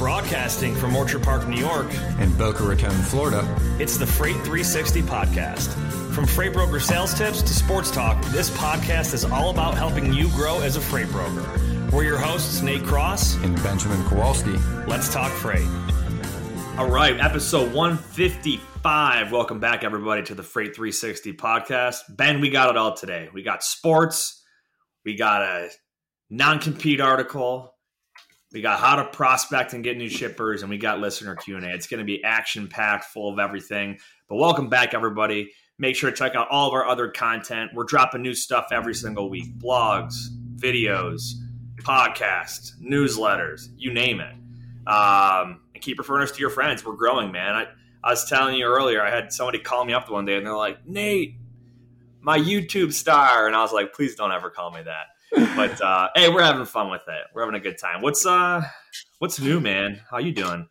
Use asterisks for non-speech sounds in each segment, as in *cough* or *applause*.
Broadcasting from Orchard Park, New York, and Boca Raton, Florida. it's the Freight 360 podcast. From freight broker sales tips to sports talk, this podcast is all about helping you grow as a freight broker. We're your hosts, Nate Cross. And Benjamin Kowalski. Let's talk freight. All right, episode 155. Welcome back, everybody, to the Freight 360 podcast. Ben, we got it all today. We got sports, we got a non compete article, we got how to prospect and get new shippers, and we got listener Q&A. It's going to be action-packed, full of everything. But welcome back, everybody. Make sure to check out all of our other content. We're dropping new stuff every single week. Blogs, videos, podcasts, newsletters, you name it. Um, and keep referring us to your friends. We're growing, man. I, I was telling you earlier, I had somebody call me up one day and they're like, Nate, my YouTube star. And I was like, please don't ever call me that but uh, hey, we're having fun with it. We're having a good time. What's uh, what's new, man? How you doing?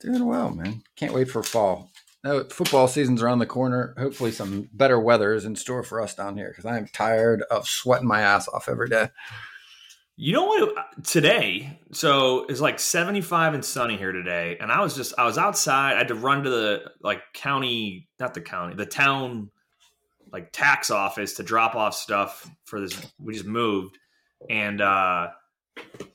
Doing well, man. Can't wait for fall. No, football season's around the corner. Hopefully, some better weather is in store for us down here because I am tired of sweating my ass off every day. You know what? Today, so it's like 75 and sunny here today, and I was just I was outside. I had to run to the like county, not the county, the town like tax office to drop off stuff for this. We just moved, and uh,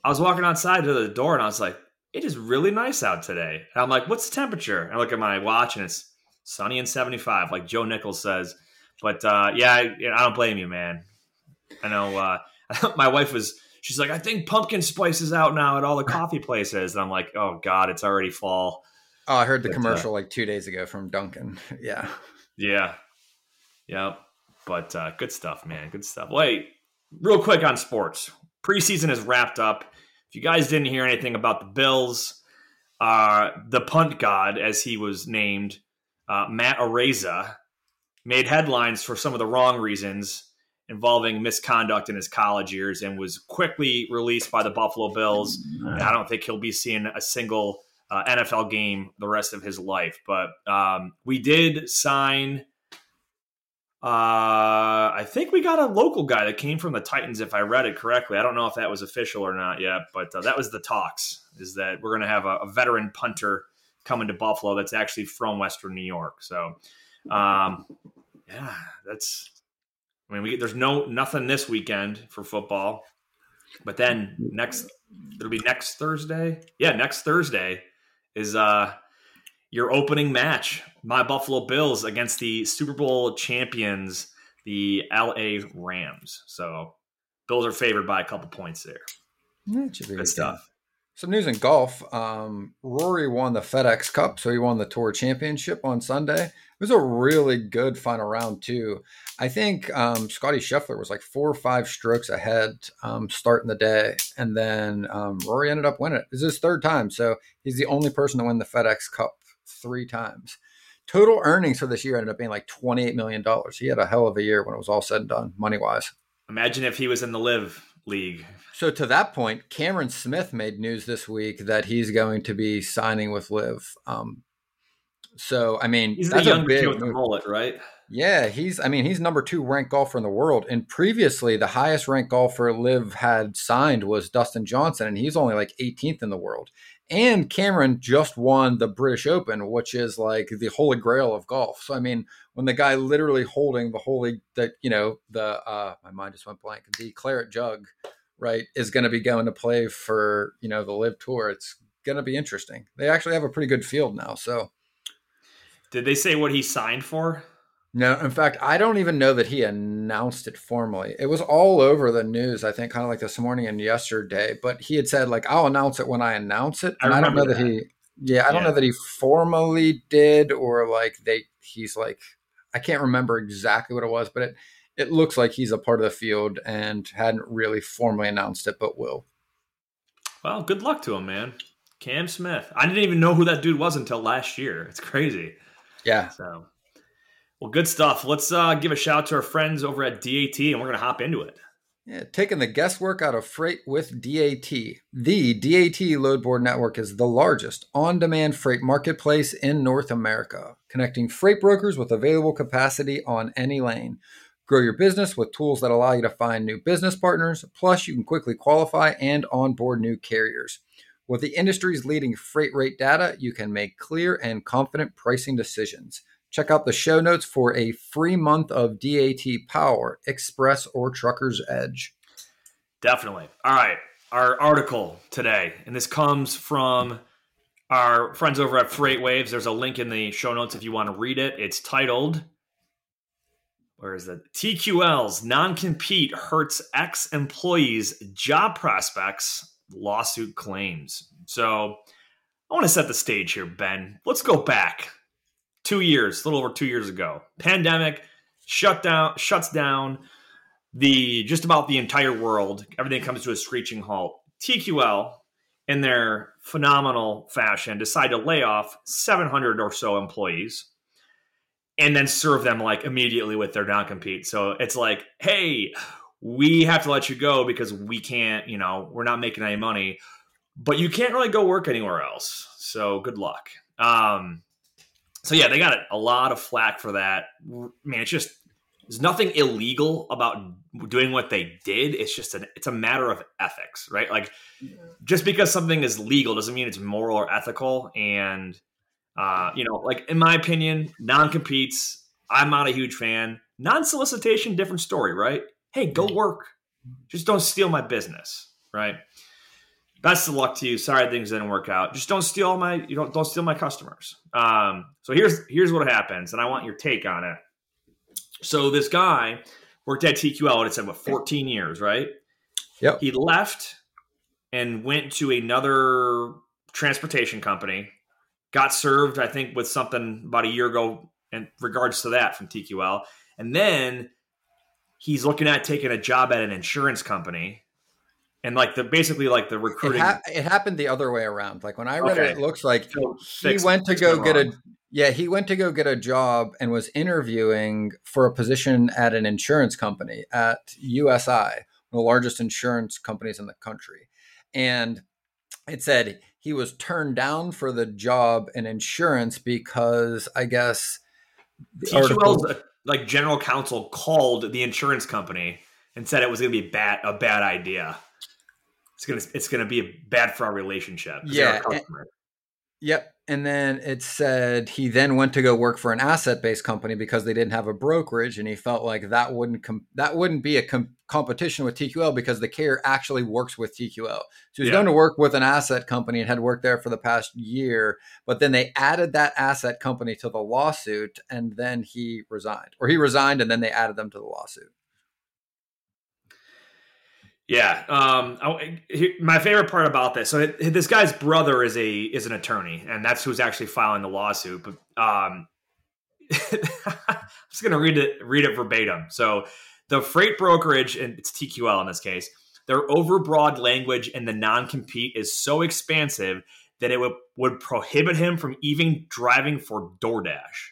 I was walking outside to the door, and I was like, "It is really nice out today." And I'm like, "What's the temperature?" And I look at my watch, and it's sunny and 75, like Joe Nichols says. But uh, yeah, I, I, don't blame you, man. I know uh, *laughs* my wife was. She's like, I think pumpkin spice is out now at all the coffee places, and I'm like, oh god, it's already fall. Oh, I heard the but, uh, commercial like two days ago from Dunkin'. *laughs* Yeah, yeah, Yep. But uh, good stuff, man. Good stuff. Wait, real quick on sports. Preseason is wrapped up. If you guys didn't hear anything about the Bills, uh, the punt god, as he was named, uh, Matt Araiza, made headlines for some of the wrong reasons involving misconduct in his college years and was quickly released by the Buffalo Bills. And I don't think he'll be seeing a single uh, NFL game the rest of his life. But um, we did sign uh, I think we got a local guy that came from the Titans, if I read it correctly. I don't know if that was official or not yet, but uh, that was the talks. Is that we're going to have a, a, veteran punter coming to Buffalo that's actually from Western New York. So, um, yeah, that's. I mean, we, there's no nothing this weekend for football, but then next it'll be next Thursday. Yeah, next Thursday is uh your opening match, my Buffalo Bills against the Super Bowl champions, the LA Rams. So Bills are favored by a couple points there. That should be good stuff. Some news in golf. Um, Rory won the FedEx Cup, so he won the Tour Championship on Sunday. It was a really good final round too. I think um, Scotty Scheffler was like four or five strokes ahead um, starting the day, and then um, Rory ended up winning it. This is his third time, so he's the only person to win the FedEx Cup three times. Total earnings for this year ended up being like $28 million. He had a hell of a year when it was all said and done, money wise. Imagine if he was in the LIV league. So to that point, Cameron Smith made news this week that he's going to be signing with LIV. Um, so I mean, he's the young kid with the mullet, right? Yeah, he's. I mean, he's number two ranked golfer in the world, and previously the highest ranked golfer LIV had signed was Dustin Johnson, and he's only like 18th in the world. And Cameron just won the British Open, which is like the holy grail of golf. So I mean, when the guy literally holding the holy that you know the uh, my mind just went blank the claret jug, right, is going to be going to play for you know the LIV Tour. It's going to be interesting. They actually have a pretty good field now. So, did they say what he signed for? No, in fact, I don't even know that he announced it formally. It was all over the news, I think, kind of like this morning and yesterday. But he had said, like, I'll announce it when I announce it. And I, I don't know that. that. he, yeah, I don't know that he formally did or like they, he's like, I can't remember exactly what it was, but it, it looks like he's a part of the field and hadn't really formally announced it, but will. Well, good luck to him, man. Cam Smith. I didn't even know who that dude was until last year. It's crazy. Yeah. So well, good stuff. Let's uh, give a shout out to our friends over at DAT, and we're going to hop into it. Yeah, taking the guesswork out of freight with DAT. The DAT Load Board Network is the largest on demand freight marketplace in North America, connecting freight brokers with available capacity on any lane. Grow your business with tools that allow you to find new business partners, plus, you can quickly qualify and onboard new carriers. With the industry's leading freight rate data, you can make clear and confident pricing decisions. Check out the show notes for a free month of DAT Power, Express, or Trucker's Edge. Definitely. All right. Our article today, and this comes from our friends over at FreightWaves. There's a link in the show notes if you want to read it. It's titled, where is it? TQL's non compete hurts ex employees' job prospects, lawsuit claims. So I want to set the stage here, Ben. Let's go back two years, a little over two years ago. Pandemic shut down, shuts down the just about the entire world. Everything comes to a screeching halt. TQL, in their phenomenal fashion, decide to lay off 700 or so employees and then serve them like immediately with their non compete. So it's like, hey, we have to let you go because we can't, you know, we're not making any money, but you can't really go work anywhere else. So good luck. Um, so yeah, they got a lot of flack for that. I mean, it's just there's nothing illegal about doing what they did. It's just an it's a matter of ethics, right? Like just because something is legal doesn't mean it's moral or ethical. And uh, you know, like in my opinion, non competes. I'm not a huge fan. Non solicitation, different story, right? Hey, go work. Just don't steal my business, right? Best of luck to you. Sorry things didn't work out. Just don't steal my you don't don't steal my customers. Um, so here's here's what happens, and I want your take on it. So this guy worked at TQL and it said what 14 years, right? Yep. He left and went to another transportation company. Got served, I think, with something about a year ago in regards to that from TQL, and then he's looking at taking a job at an insurance company and like the basically like the recruiting. It, ha- it happened the other way around. Like when I read okay. it, it looks like so he went to go get a yeah he went to go get a job and was interviewing for a position at an insurance company at USI, one of the largest insurance companies in the country, and it said he was turned down for the job in insurance because I guess TQL's uh, like general counsel called the insurance company and said it was going to be bad a bad idea it's gonna it's gonna be bad for our relationship. Yeah. Yep. And then it said he then went to go work for an asset based company because they didn't have a brokerage, and he felt like that wouldn't com- that wouldn't be a com- competition with TQL because the carrier actually works with TQL. So he's yeah. going to work with an asset company and had worked there for the past year, but then they added that asset company to the lawsuit, and then he resigned, or he resigned, and then they added them to the lawsuit. Yeah, um, I, he, my favorite part about this. So it, this guy's brother is a is an attorney, and that's who's actually filing the lawsuit. But um, *laughs* I'm just gonna read it read it verbatim. So the freight brokerage, and it's TQL in this case, their overbroad language and the non compete is so expansive that it would, would prohibit him from even driving for DoorDash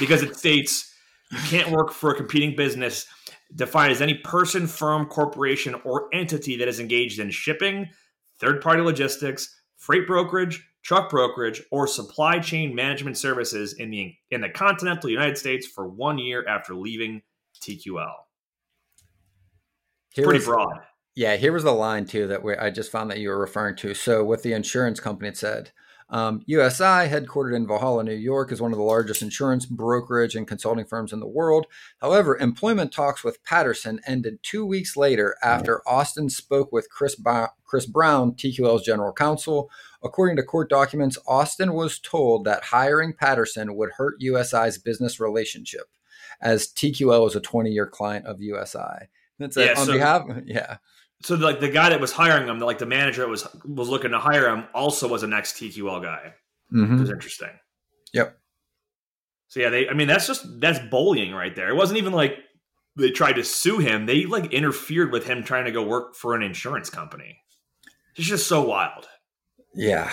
because it states you can't work for a competing business defined as any person, firm, corporation, or entity that is engaged in shipping, third party logistics, freight brokerage, truck brokerage, or supply chain management services in the in the continental United States for one year after leaving TQL. Here Pretty was, broad. Yeah, here was the line too that we, I just found that you were referring to. So with the insurance company, it said um, USI, headquartered in Valhalla, New York, is one of the largest insurance brokerage and consulting firms in the world. However, employment talks with Patterson ended two weeks later after Austin spoke with Chris, ba- Chris Brown, TQL's general counsel. According to court documents, Austin was told that hiring Patterson would hurt USI's business relationship, as TQL is a 20 year client of USI. That's yeah, on so- behalf, *laughs* yeah so like the guy that was hiring him, like the manager that was was looking to hire him, also was an ex TQL guy. Mm-hmm. Which was interesting. Yep. So yeah, they. I mean, that's just that's bullying right there. It wasn't even like they tried to sue him. They like interfered with him trying to go work for an insurance company. It's just so wild. Yeah.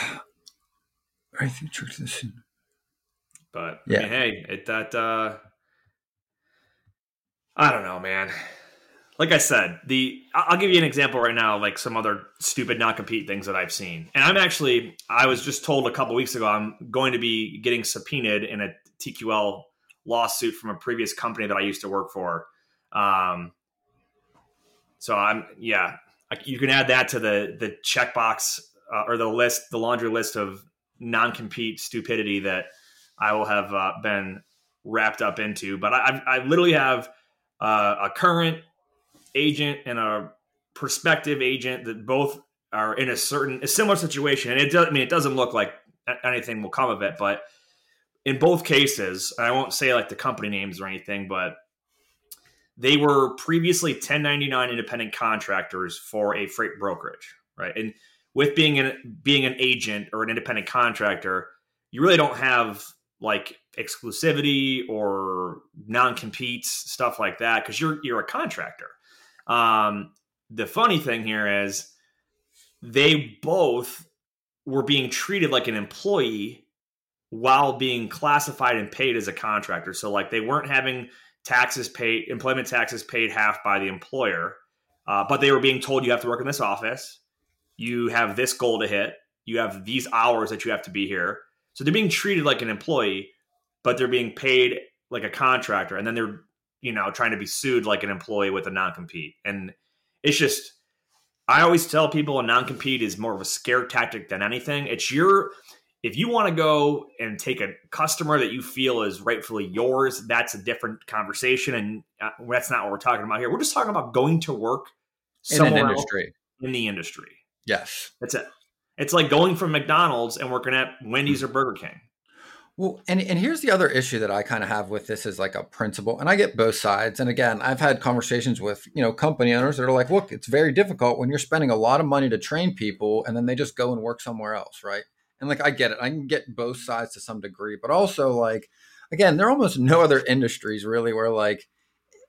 I think this. But yeah, I mean, hey, it that. uh I don't know, man like I said, the I'll give you an example right now, like some other stupid not compete things that I've seen. And I'm actually I was just told a couple weeks ago I'm going to be getting subpoenaed in a TQL lawsuit from a previous company that I used to work for. Um, so I'm yeah, you can add that to the the checkbox uh, or the list, the laundry list of non-compete stupidity that I will have uh, been wrapped up into. But I, I literally have uh, a current agent and a prospective agent that both are in a certain a similar situation, and it does. I mean, it doesn't look like anything will come of it, but in both cases, I won't say like the company names or anything, but they were previously 1099 independent contractors for a freight brokerage, right? And with being an being an agent or an independent contractor, you really don't have like exclusivity or non-competes stuff like that because you're you're a contractor. Um, the funny thing here is they both were being treated like an employee while being classified and paid as a contractor. So like they weren't having taxes paid, employment taxes paid half by the employer, uh, but they were being told you have to work in this office, you have this goal to hit, you have these hours that you have to be here. So they're being treated like an employee, but they're being paid like a contractor, and then they're you know trying to be sued like an employee with a non compete, and it's just. I always tell people a non compete is more of a scare tactic than anything. It's your if you want to go and take a customer that you feel is rightfully yours, that's a different conversation, and uh, that's not what we're talking about here. We're just talking about going to work in an industry. In the industry, yes, that's it. It's like going from McDonald's and working at Wendy's or Burger King. Well, and, and here's the other issue that I kind of have with this is like a principle, and I get both sides. And again, I've had conversations with you know company owners that are like, look, it's very difficult when you're spending a lot of money to train people, and then they just go and work somewhere else, right? And like I get it. I can get both sides to some degree, but also like again, there are almost no other industries really where like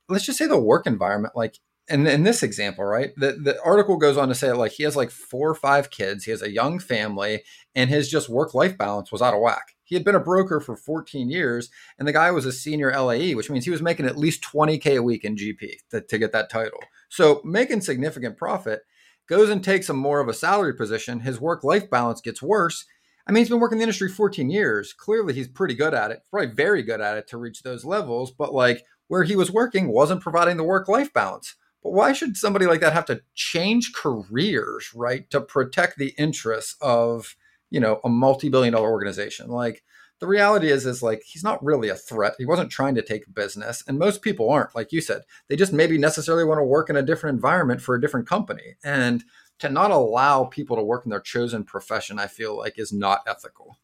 let's just say the work environment like and in this example, right, the, the article goes on to say like he has like four or five kids, he has a young family, and his just work life balance was out of whack. He had been a broker for 14 years, and the guy was a senior LAE, which means he was making at least 20K a week in GP to, to get that title. So making significant profit goes and takes a more of a salary position. His work life balance gets worse, I mean, he's been working in the industry 14 years. Clearly, he's pretty good at it, probably very good at it to reach those levels. But like where he was working wasn't providing the work life balance. But why should somebody like that have to change careers, right, to protect the interests of, you know, a multi billion dollar organization? Like, the reality is is like he's not really a threat he wasn't trying to take business and most people aren't like you said they just maybe necessarily want to work in a different environment for a different company and to not allow people to work in their chosen profession, I feel like is not ethical.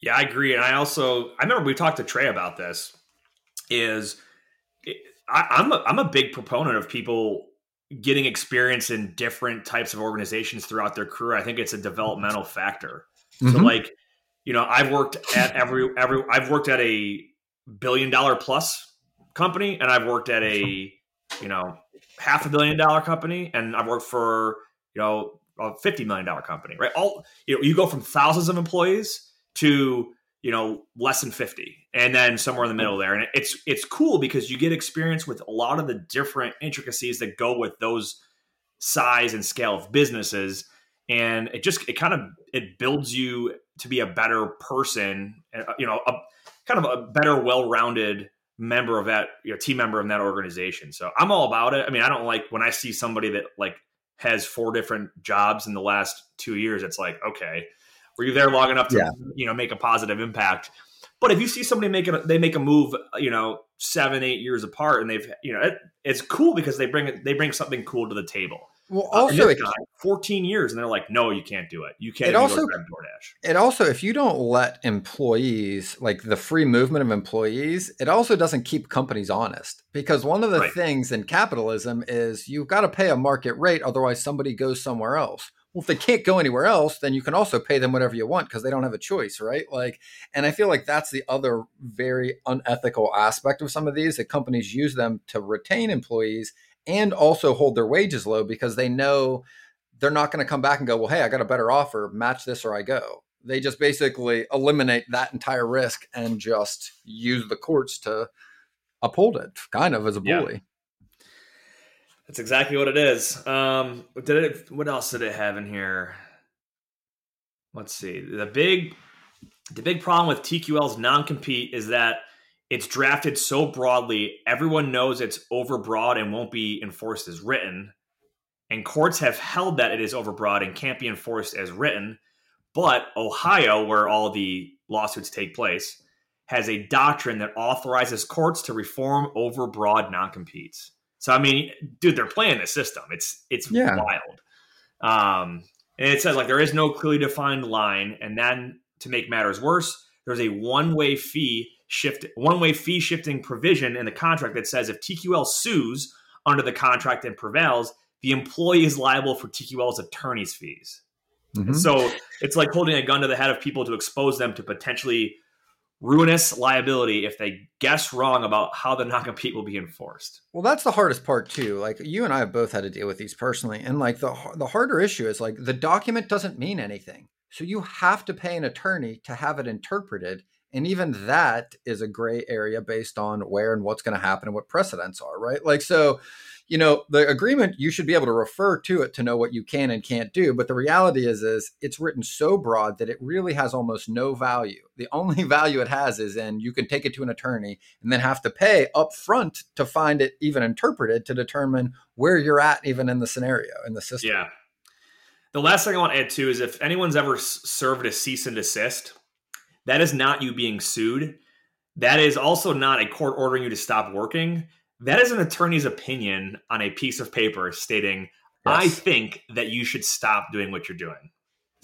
Yeah, I agree. And I also, I remember we talked to Trey about this is I, I'm a, I'm a big proponent of people getting experience in different types of organizations throughout their career. I think it's a developmental factor. Mm-hmm. So like, you know, I've worked at every, every, I've worked at a billion dollar plus company and I've worked at a, you know, half a billion dollar company and I've worked for, you know, a $50 million company, right? All, you know, you go from thousands of employees to, you know, less than 50 and then somewhere in the middle there. And it's, it's cool because you get experience with a lot of the different intricacies that go with those size and scale of businesses. And it just, it kind of, it builds you to be a better person, uh, you know, a kind of a better, well-rounded member of that you know, team member in that organization. So I'm all about it. I mean, I don't like when I see somebody that like has four different jobs in the last two years. It's like, okay, were you there long enough to yeah. you know make a positive impact? But if you see somebody making they make a move, you know, seven eight years apart, and they've you know it, it's cool because they bring they bring something cool to the table. Well, uh, also, uh, guy, 14 years, and they're like, no, you can't do it. You can't it also, DoorDash. It also, if you don't let employees, like the free movement of employees, it also doesn't keep companies honest. Because one of the right. things in capitalism is you've got to pay a market rate, otherwise somebody goes somewhere else. Well, if they can't go anywhere else, then you can also pay them whatever you want because they don't have a choice, right? Like, and I feel like that's the other very unethical aspect of some of these that companies use them to retain employees and also hold their wages low because they know they're not going to come back and go, well, hey, I got a better offer, match this or I go. They just basically eliminate that entire risk and just use the courts to uphold it, kind of as a bully. Yeah. That's exactly what it is. Um, did it? What else did it have in here? Let's see. The big, the big problem with TQL's non-compete is that it's drafted so broadly, everyone knows it's overbroad and won't be enforced as written. and courts have held that it is overbroad and can't be enforced as written. But Ohio, where all the lawsuits take place, has a doctrine that authorizes courts to reform overbroad non-competes. So I mean, dude, they're playing the system. It's it's yeah. wild. Um, and it says like there is no clearly defined line, and then to make matters worse, there's a one-way fee shift, one-way fee shifting provision in the contract that says if TQL sues under the contract and prevails, the employee is liable for TQL's attorney's fees. Mm-hmm. So it's like holding a gun to the head of people to expose them to potentially ruinous liability if they guess wrong about how the non compete will be enforced. Well, that's the hardest part too. Like you and I have both had to deal with these personally, and like the the harder issue is like the document doesn't mean anything, so you have to pay an attorney to have it interpreted. And even that is a gray area based on where and what's going to happen and what precedents are, right? Like, so you know the agreement you should be able to refer to it to know what you can and can't do but the reality is is it's written so broad that it really has almost no value. The only *laughs* value it has is in you can take it to an attorney and then have to pay up front to find it even interpreted to determine where you're at even in the scenario in the system. Yeah. The last thing i want to add too is if anyone's ever served a cease and desist that is not you being sued. That is also not a court ordering you to stop working that is an attorney's opinion on a piece of paper stating, yes. I think that you should stop doing what you're doing.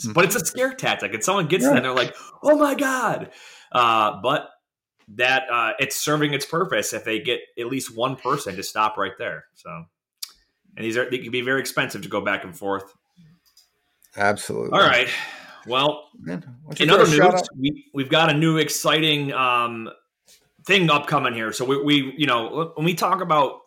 Mm-hmm. But it's a scare tactic. And someone gets yeah. that and they're like, oh my God. Uh, but that uh, it's serving its purpose if they get at least one person to stop right there. So, and these are, they can be very expensive to go back and forth. Absolutely. All right. Well, in other news, we, we've got a new exciting um, thing upcoming here. So we, we, you know, when we talk about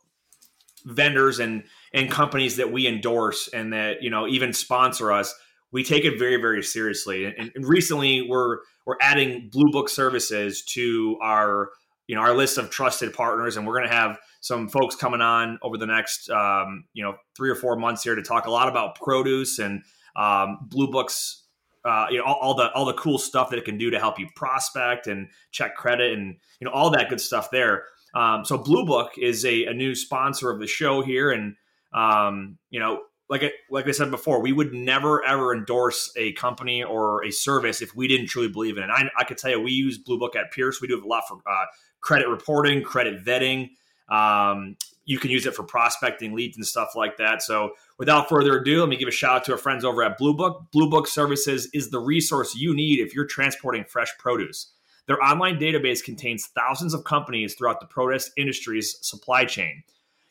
vendors and and companies that we endorse and that you know even sponsor us, we take it very very seriously. And, and recently, we're we're adding Blue Book services to our you know our list of trusted partners, and we're going to have some folks coming on over the next um, you know three or four months here to talk a lot about produce and um, Blue Book's uh, you know all, all, the all the cool stuff that it can do to help you prospect and check credit and you know all that good stuff there. Um, so Blue Book is a, a, new sponsor of the show here, and um, you know, like I, like I said before, we would never ever endorse a company or a service if we didn't truly believe in it. I, I could tell you, we use Blue Book at Pierce. We do a lot for uh, credit reporting, credit vetting. Um, you can use it for prospecting leads and stuff like that. So without further ado, let me give a shout out to our friends over at Blue Book. Blue Book Services is the resource you need if you're transporting fresh produce. Their online database contains thousands of companies throughout the produce industry's supply chain.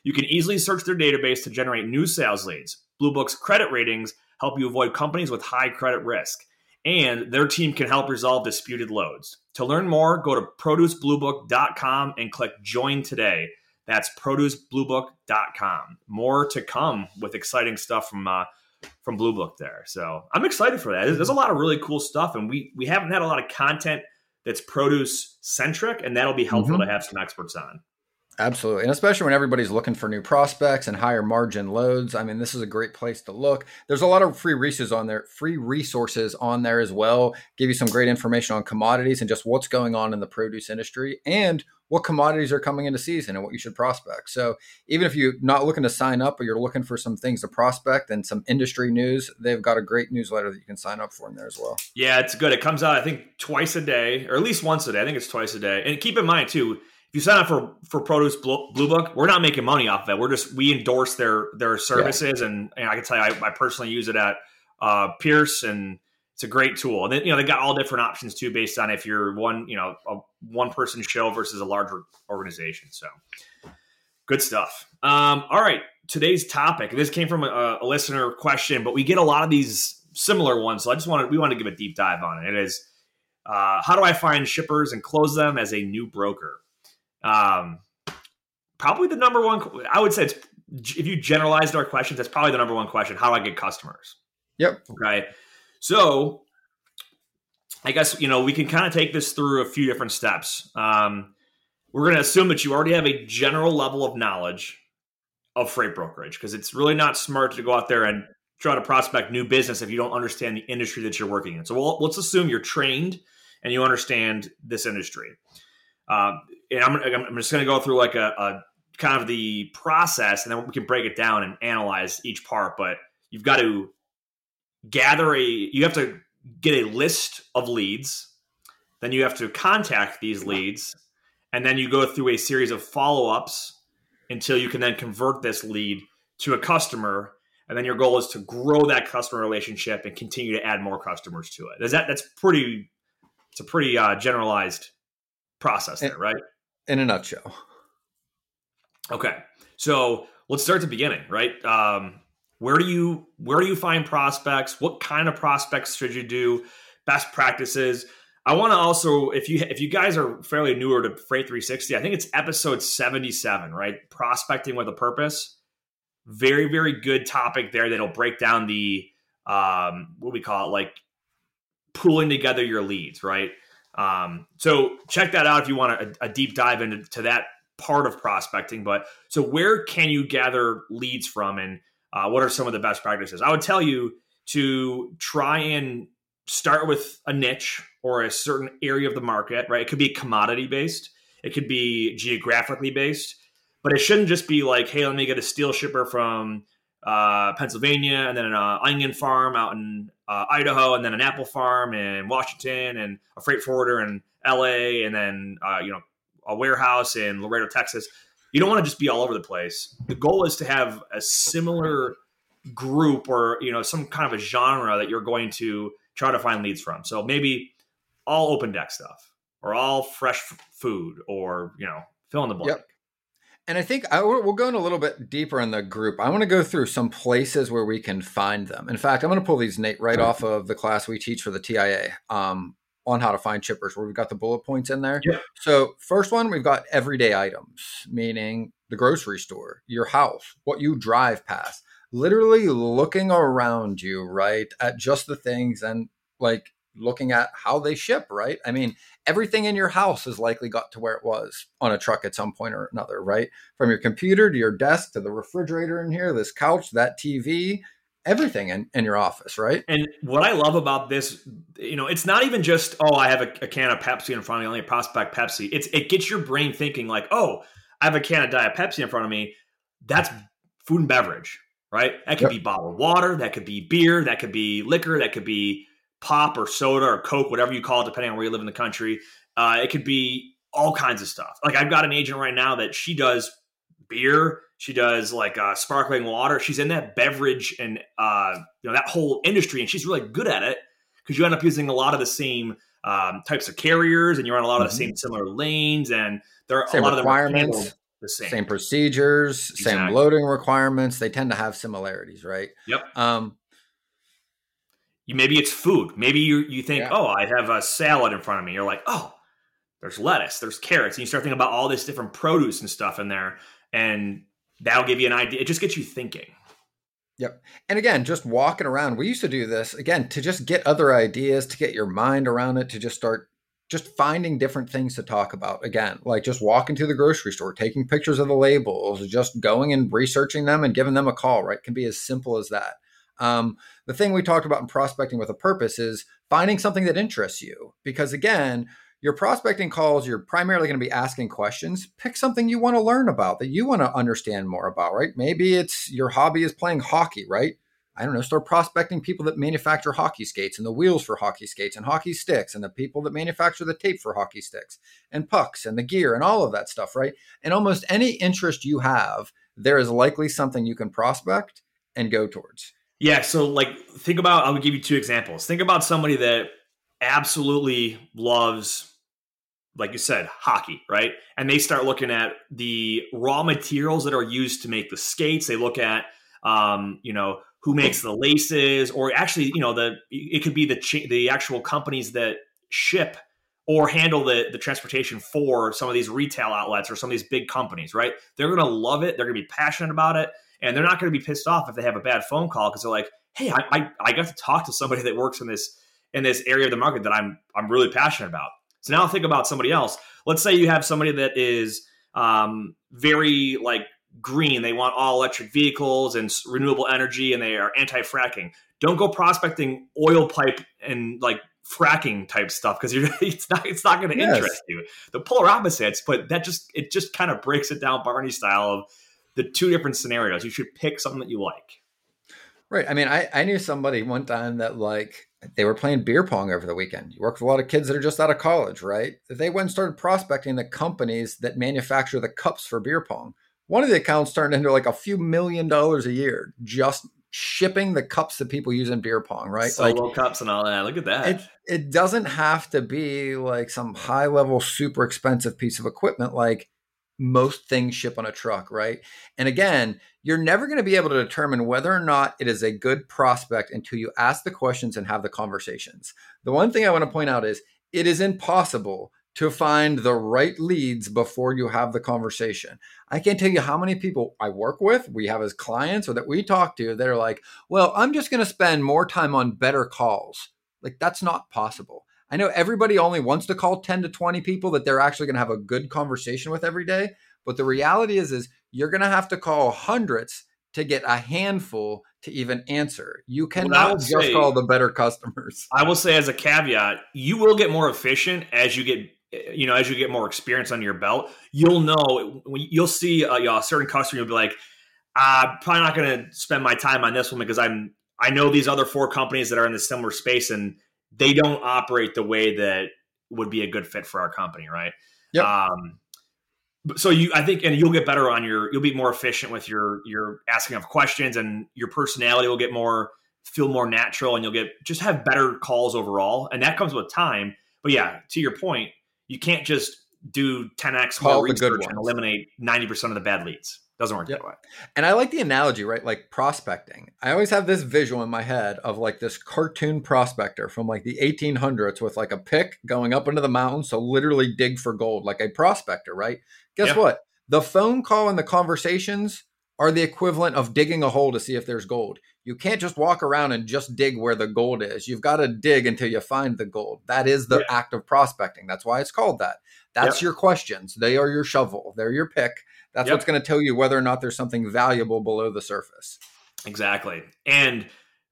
You can easily search their database to generate new sales leads. Blue Book's credit ratings help you avoid companies with high credit risk, and their team can help resolve disputed loads. To learn more, go to producebluebook.com and click join today. That's producebluebook.com. More to come with exciting stuff from uh, from Blue Book there. So I'm excited for that. There's a lot of really cool stuff, and we we haven't had a lot of content that's produce centric, and that'll be helpful mm-hmm. to have some experts on. Absolutely. And especially when everybody's looking for new prospects and higher margin loads. I mean, this is a great place to look. There's a lot of free resources on there, free resources on there as well. Give you some great information on commodities and just what's going on in the produce industry and what commodities are coming into season and what you should prospect. So even if you're not looking to sign up or you're looking for some things to prospect and some industry news, they've got a great newsletter that you can sign up for in there as well. Yeah, it's good. It comes out, I think, twice a day, or at least once a day. I think it's twice a day. And keep in mind too, if you sign up for for Produce Blue Book, we're not making money off of it. We're just we endorse their their services, yeah. and, and I can tell you, I, I personally use it at uh, Pierce, and it's a great tool. And then you know they got all different options too, based on if you're one you know a one person show versus a larger organization. So good stuff. Um, all right, today's topic. This came from a, a listener question, but we get a lot of these similar ones. So I just wanted we want to give a deep dive on it. It is uh, how do I find shippers and close them as a new broker? Um, probably the number one. I would say it's if you generalized our questions, that's probably the number one question. How do I get customers? Yep. Okay. So I guess you know we can kind of take this through a few different steps. Um, we're going to assume that you already have a general level of knowledge of freight brokerage because it's really not smart to go out there and try to prospect new business if you don't understand the industry that you're working in. So we'll, let's assume you're trained and you understand this industry. Uh, and I'm, I'm just going to go through like a, a kind of the process, and then we can break it down and analyze each part. But you've got to gather a, you have to get a list of leads, then you have to contact these leads, and then you go through a series of follow ups until you can then convert this lead to a customer. And then your goal is to grow that customer relationship and continue to add more customers to it. Is that that's pretty? It's a pretty uh, generalized process there, right? In a nutshell. Okay, so let's start at the beginning, right? Um, where do you where do you find prospects? What kind of prospects should you do? Best practices. I want to also, if you if you guys are fairly newer to Freight 360, I think it's episode 77, right? Prospecting with a purpose. Very very good topic there that'll break down the um, what we call it, like pulling together your leads, right? Um, so check that out if you want a, a deep dive into that part of prospecting. But so where can you gather leads from, and uh, what are some of the best practices? I would tell you to try and start with a niche or a certain area of the market. Right? It could be commodity based. It could be geographically based. But it shouldn't just be like, hey, let me get a steel shipper from uh, Pennsylvania, and then an uh, onion farm out in uh, Idaho, and then an apple farm in Washington, and a freight forwarder in LA, and then uh, you know a warehouse in Laredo, Texas. You don't want to just be all over the place. The goal is to have a similar group or you know some kind of a genre that you're going to try to find leads from. So maybe all open deck stuff or all fresh food or you know fill in the blank. Yep. And I think I, we'll go in a little bit deeper in the group. I want to go through some places where we can find them. In fact, I'm going to pull these Nate right off of the class we teach for the TIA um, on how to find shippers, where we've got the bullet points in there. Yeah. So first one, we've got everyday items, meaning the grocery store, your house, what you drive past, literally looking around you, right, at just the things and like looking at how they ship, right? I mean, everything in your house has likely got to where it was on a truck at some point or another, right? From your computer to your desk to the refrigerator in here, this couch, that TV, everything in, in your office, right? And what I love about this, you know, it's not even just, oh, I have a, a can of Pepsi in front of me, only a prospect Pepsi. It's it gets your brain thinking like, oh, I have a can of Diet Pepsi in front of me. That's food and beverage, right? That could yep. be bottled water, that could be beer, that could be liquor, that could be pop or soda or Coke, whatever you call it, depending on where you live in the country. Uh, it could be all kinds of stuff. Like I've got an agent right now that she does beer, she does like uh, sparkling water. She's in that beverage and uh, you know that whole industry, and she's really good at it because you end up using a lot of the same um, types of carriers, and you're on a lot mm-hmm. of the same similar lanes, and there are same a lot requirements. of them the same. Same procedures, exactly. same loading requirements. They tend to have similarities, right? Yep. Um, you, maybe it's food. Maybe you you think, yeah. oh, I have a salad in front of me. You're like, oh, there's lettuce, there's carrots, and you start thinking about all this different produce and stuff in there, and that'll give you an idea. It just gets you thinking. Yep. And again, just walking around, we used to do this again to just get other ideas, to get your mind around it, to just start just finding different things to talk about. Again, like just walking to the grocery store, taking pictures of the labels, just going and researching them and giving them a call, right? Can be as simple as that. Um, the thing we talked about in prospecting with a purpose is finding something that interests you. Because again, your prospecting calls, you're primarily going to be asking questions. Pick something you want to learn about that you want to understand more about, right? Maybe it's your hobby is playing hockey, right? I don't know, start prospecting people that manufacture hockey skates and the wheels for hockey skates and hockey sticks and the people that manufacture the tape for hockey sticks and pucks and the gear and all of that stuff, right? And almost any interest you have, there is likely something you can prospect and go towards. Yeah. So, like, think about, I'll give you two examples. Think about somebody that absolutely loves, like you said, hockey, right? And they start looking at the raw materials that are used to make the skates. They look at, um, you know, who makes the laces, or actually, you know, the it could be the the actual companies that ship or handle the the transportation for some of these retail outlets or some of these big companies, right? They're going to love it. They're going to be passionate about it and they're not going to be pissed off if they have a bad phone call because they're like, "Hey, I, I, I got to talk to somebody that works in this in this area of the market that I'm I'm really passionate about." So now think about somebody else. Let's say you have somebody that is um, very like green. They want all electric vehicles and renewable energy, and they are anti fracking. Don't go prospecting oil pipe and like fracking type stuff because you're *laughs* it's not it's not going to yes. interest you. The polar opposites, but that just it just kind of breaks it down Barney style of the two different scenarios. You should pick something that you like. Right. I mean, I, I knew somebody one time that like they were playing beer pong over the weekend. You work with a lot of kids that are just out of college, right? They went and started prospecting the companies that manufacture the cups for beer pong. One of the accounts turned into like a few million dollars a year just shipping the cups that people use in beer pong, right? Solo like, cups and all that. Look at that. It, it doesn't have to be like some high level, super expensive piece of equipment. Like most things ship on a truck, right? And again, you're never going to be able to determine whether or not it is a good prospect until you ask the questions and have the conversations. The one thing I want to point out is it is impossible to find the right leads before you have the conversation. I can't tell you how many people I work with, we have as clients or that we talk to that are like, well, I'm just going to spend more time on better calls. Like, that's not possible. I know everybody only wants to call 10 to 20 people that they're actually going to have a good conversation with every day. But the reality is, is you're going to have to call hundreds to get a handful to even answer. You cannot well, just say, call the better customers. *laughs* I will say as a caveat, you will get more efficient as you get you know as you get more experience on your belt. You'll know you'll see a, you know, a certain customer you'll be like I'm probably not going to spend my time on this one because I'm I know these other four companies that are in the similar space and they don't operate the way that would be a good fit for our company, right? Yeah. Um, so you, I think, and you'll get better on your, you'll be more efficient with your your asking of questions, and your personality will get more feel more natural, and you'll get just have better calls overall, and that comes with time. But yeah, to your point, you can't just do 10x more research and eliminate 90% of the bad leads. Doesn't work yep. that way. And I like the analogy, right? Like prospecting. I always have this visual in my head of like this cartoon prospector from like the 1800s with like a pick going up into the mountains. to literally dig for gold, like a prospector, right? Guess yep. what? The phone call and the conversations are the equivalent of digging a hole to see if there's gold. You can't just walk around and just dig where the gold is. You've got to dig until you find the gold. That is the yeah. act of prospecting. That's why it's called that. That's yep. your questions. They are your shovel. They're your pick that's yep. what's going to tell you whether or not there's something valuable below the surface. Exactly. And,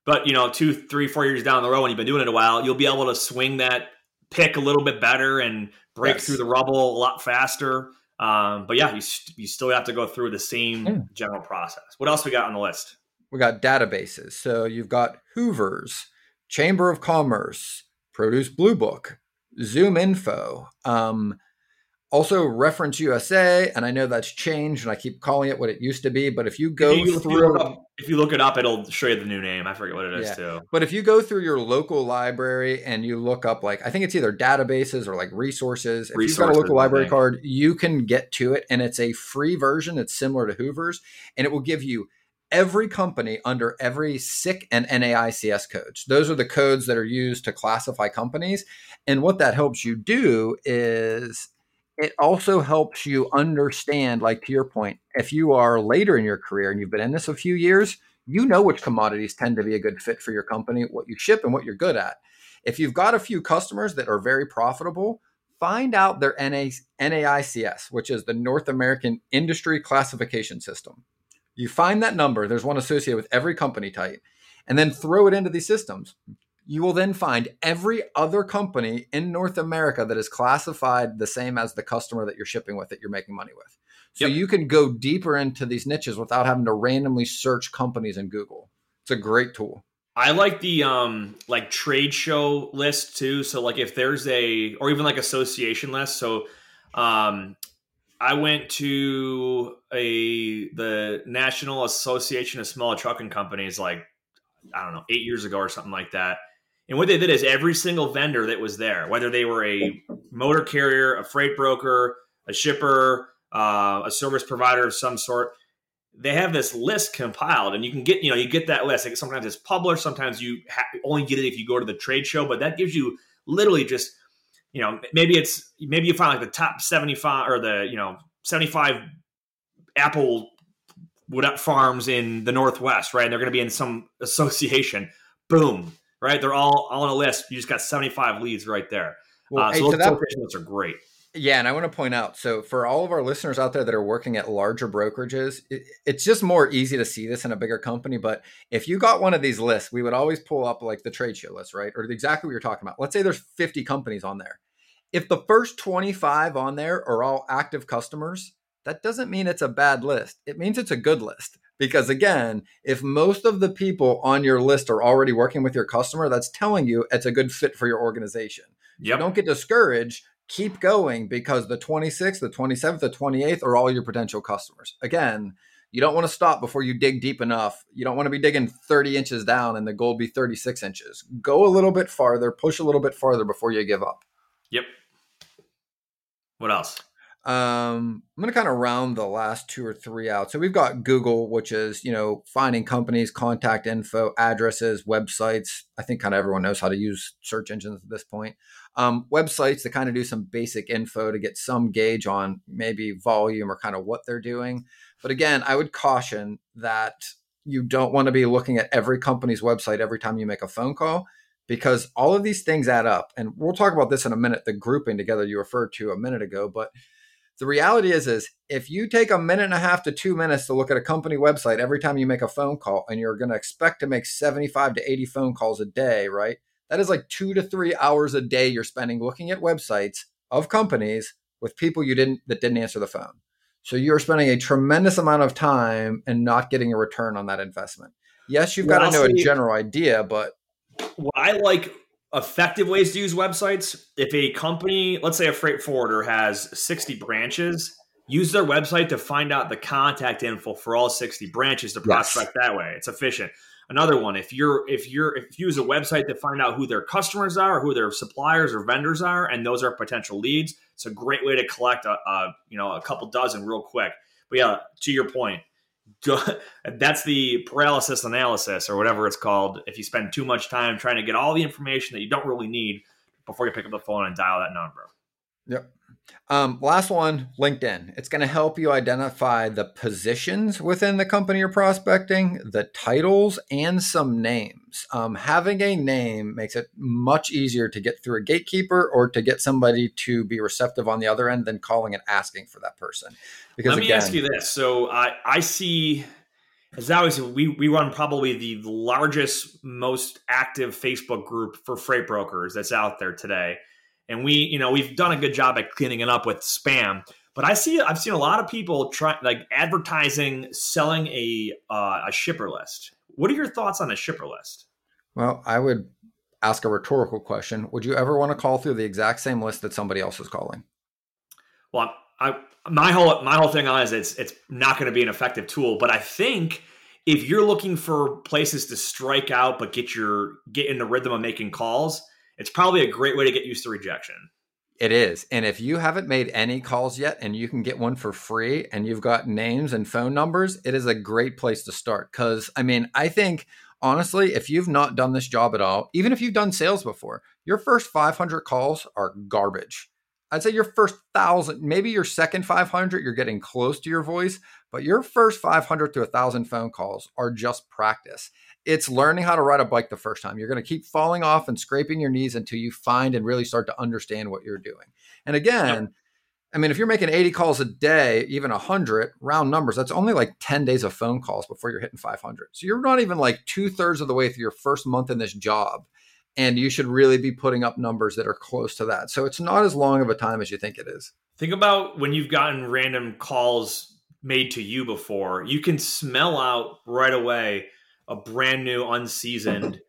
but, you know, two, three, four years down the road, when you've been doing it a while, you'll be able to swing that pick a little bit better and break yes. through the rubble a lot faster. Um, but yeah, you, st- you still have to go through the same mm. general process. What else we got on the list? We got databases. So you've got Hoover's, Chamber of Commerce, Produce Blue Book, ZoomInfo. Um, also reference USA, and I know that's changed, and I keep calling it what it used to be. But if you go if you, through, if you, up, if you, look it up, it'll show you the new name. I forget what it is yeah. too. But if you go through your local library and you look up, like I think it's either databases or like resources. If resources, you've got a local library card, you can get to it, and it's a free version. It's similar to Hoover's, and it will give you every company under every SIC and NAICS codes. Those are the codes that are used to classify companies. And what that helps you do is it also helps you understand, like to your point, if you are later in your career and you've been in this a few years, you know which commodities tend to be a good fit for your company, what you ship, and what you're good at. If you've got a few customers that are very profitable, find out their NA, NAICS, which is the North American Industry Classification System. You find that number, there's one associated with every company type, and then throw it into these systems you will then find every other company in North America that is classified the same as the customer that you're shipping with that you're making money with. So yep. you can go deeper into these niches without having to randomly search companies in Google. It's a great tool. I like the um like trade show list too. So like if there's a or even like association list. So um I went to a the National Association of Small Trucking Companies like I don't know, 8 years ago or something like that and what they did is every single vendor that was there, whether they were a motor carrier, a freight broker, a shipper, uh, a service provider of some sort, they have this list compiled, and you can get you know you get that list. Like sometimes it's published, sometimes you ha- only get it if you go to the trade show, but that gives you literally just you know maybe it's maybe you find like the top seventy five or the you know seventy five apple farms in the northwest, right? And they're going to be in some association. Boom, right? They're all, all on a list. You just got 75 leads right there. Well, uh, so hey, those that, are great. Yeah, and I want to point out so for all of our listeners out there that are working at larger brokerages, it, it's just more easy to see this in a bigger company. But if you got one of these lists, we would always pull up like the trade show list, right? Or exactly what you're talking about. Let's say there's 50 companies on there. If the first 25 on there are all active customers, that doesn't mean it's a bad list. It means it's a good list. Because again, if most of the people on your list are already working with your customer, that's telling you it's a good fit for your organization. Yep. So don't get discouraged keep going because the 26th, the 27th, the 28th are all your potential customers. Again, you don't want to stop before you dig deep enough. You don't want to be digging 30 inches down and the goal be 36 inches. Go a little bit farther, push a little bit farther before you give up. Yep. What else? Um, I'm going to kind of round the last two or three out. So we've got Google, which is, you know, finding companies, contact info, addresses, websites. I think kind of everyone knows how to use search engines at this point. Um, websites to kind of do some basic info to get some gauge on maybe volume or kind of what they're doing. But again, I would caution that you don't want to be looking at every company's website every time you make a phone call because all of these things add up. And we'll talk about this in a minute, the grouping together you referred to a minute ago. But the reality is is if you take a minute and a half to two minutes to look at a company website every time you make a phone call and you're going to expect to make 75 to 80 phone calls a day right? That is like two to three hours a day you're spending looking at websites of companies with people you didn't that didn't answer the phone. So you're spending a tremendous amount of time and not getting a return on that investment. Yes you've got to know a general idea but what i like effective ways to use websites. If a company, let's say a freight forwarder has 60 branches, use their website to find out the contact info for all 60 branches to prospect yes. that way. It's efficient. Another one, if you're if you're if you use a website to find out who their customers are, who their suppliers or vendors are, and those are potential leads, it's a great way to collect a, a you know a couple dozen real quick. But yeah, to your point, *laughs* that's the paralysis analysis or whatever it's called. If you spend too much time trying to get all the information that you don't really need before you pick up the phone and dial that number. Yep. Um, last one, LinkedIn. It's going to help you identify the positions within the company you're prospecting, the titles, and some names. Um, having a name makes it much easier to get through a gatekeeper or to get somebody to be receptive on the other end than calling and asking for that person. Because let me again, ask you this: so I I see. As always, we, we run probably the largest, most active Facebook group for freight brokers that's out there today and we you know we've done a good job at cleaning it up with spam. But i see i've seen a lot of people try like advertising selling a uh, a shipper list. What are your thoughts on a shipper list? Well i would ask a rhetorical question. Would you ever want to call through the exact same list that somebody else is calling? Well i my whole my whole thing on is it's it's not going to be an effective tool. But i think if you're looking for places to strike out but get your get in the rhythm of making calls it's probably a great way to get used to rejection. It is. And if you haven't made any calls yet and you can get one for free and you've got names and phone numbers, it is a great place to start. Because, I mean, I think honestly, if you've not done this job at all, even if you've done sales before, your first 500 calls are garbage. I'd say your first thousand, maybe your second 500, you're getting close to your voice, but your first 500 to a thousand phone calls are just practice it's learning how to ride a bike the first time. You're going to keep falling off and scraping your knees until you find and really start to understand what you're doing. And again, yep. I mean, if you're making 80 calls a day, even 100 round numbers, that's only like 10 days of phone calls before you're hitting 500. So you're not even like two thirds of the way through your first month in this job. And you should really be putting up numbers that are close to that. So it's not as long of a time as you think it is. Think about when you've gotten random calls made to you before, you can smell out right away a brand new unseasoned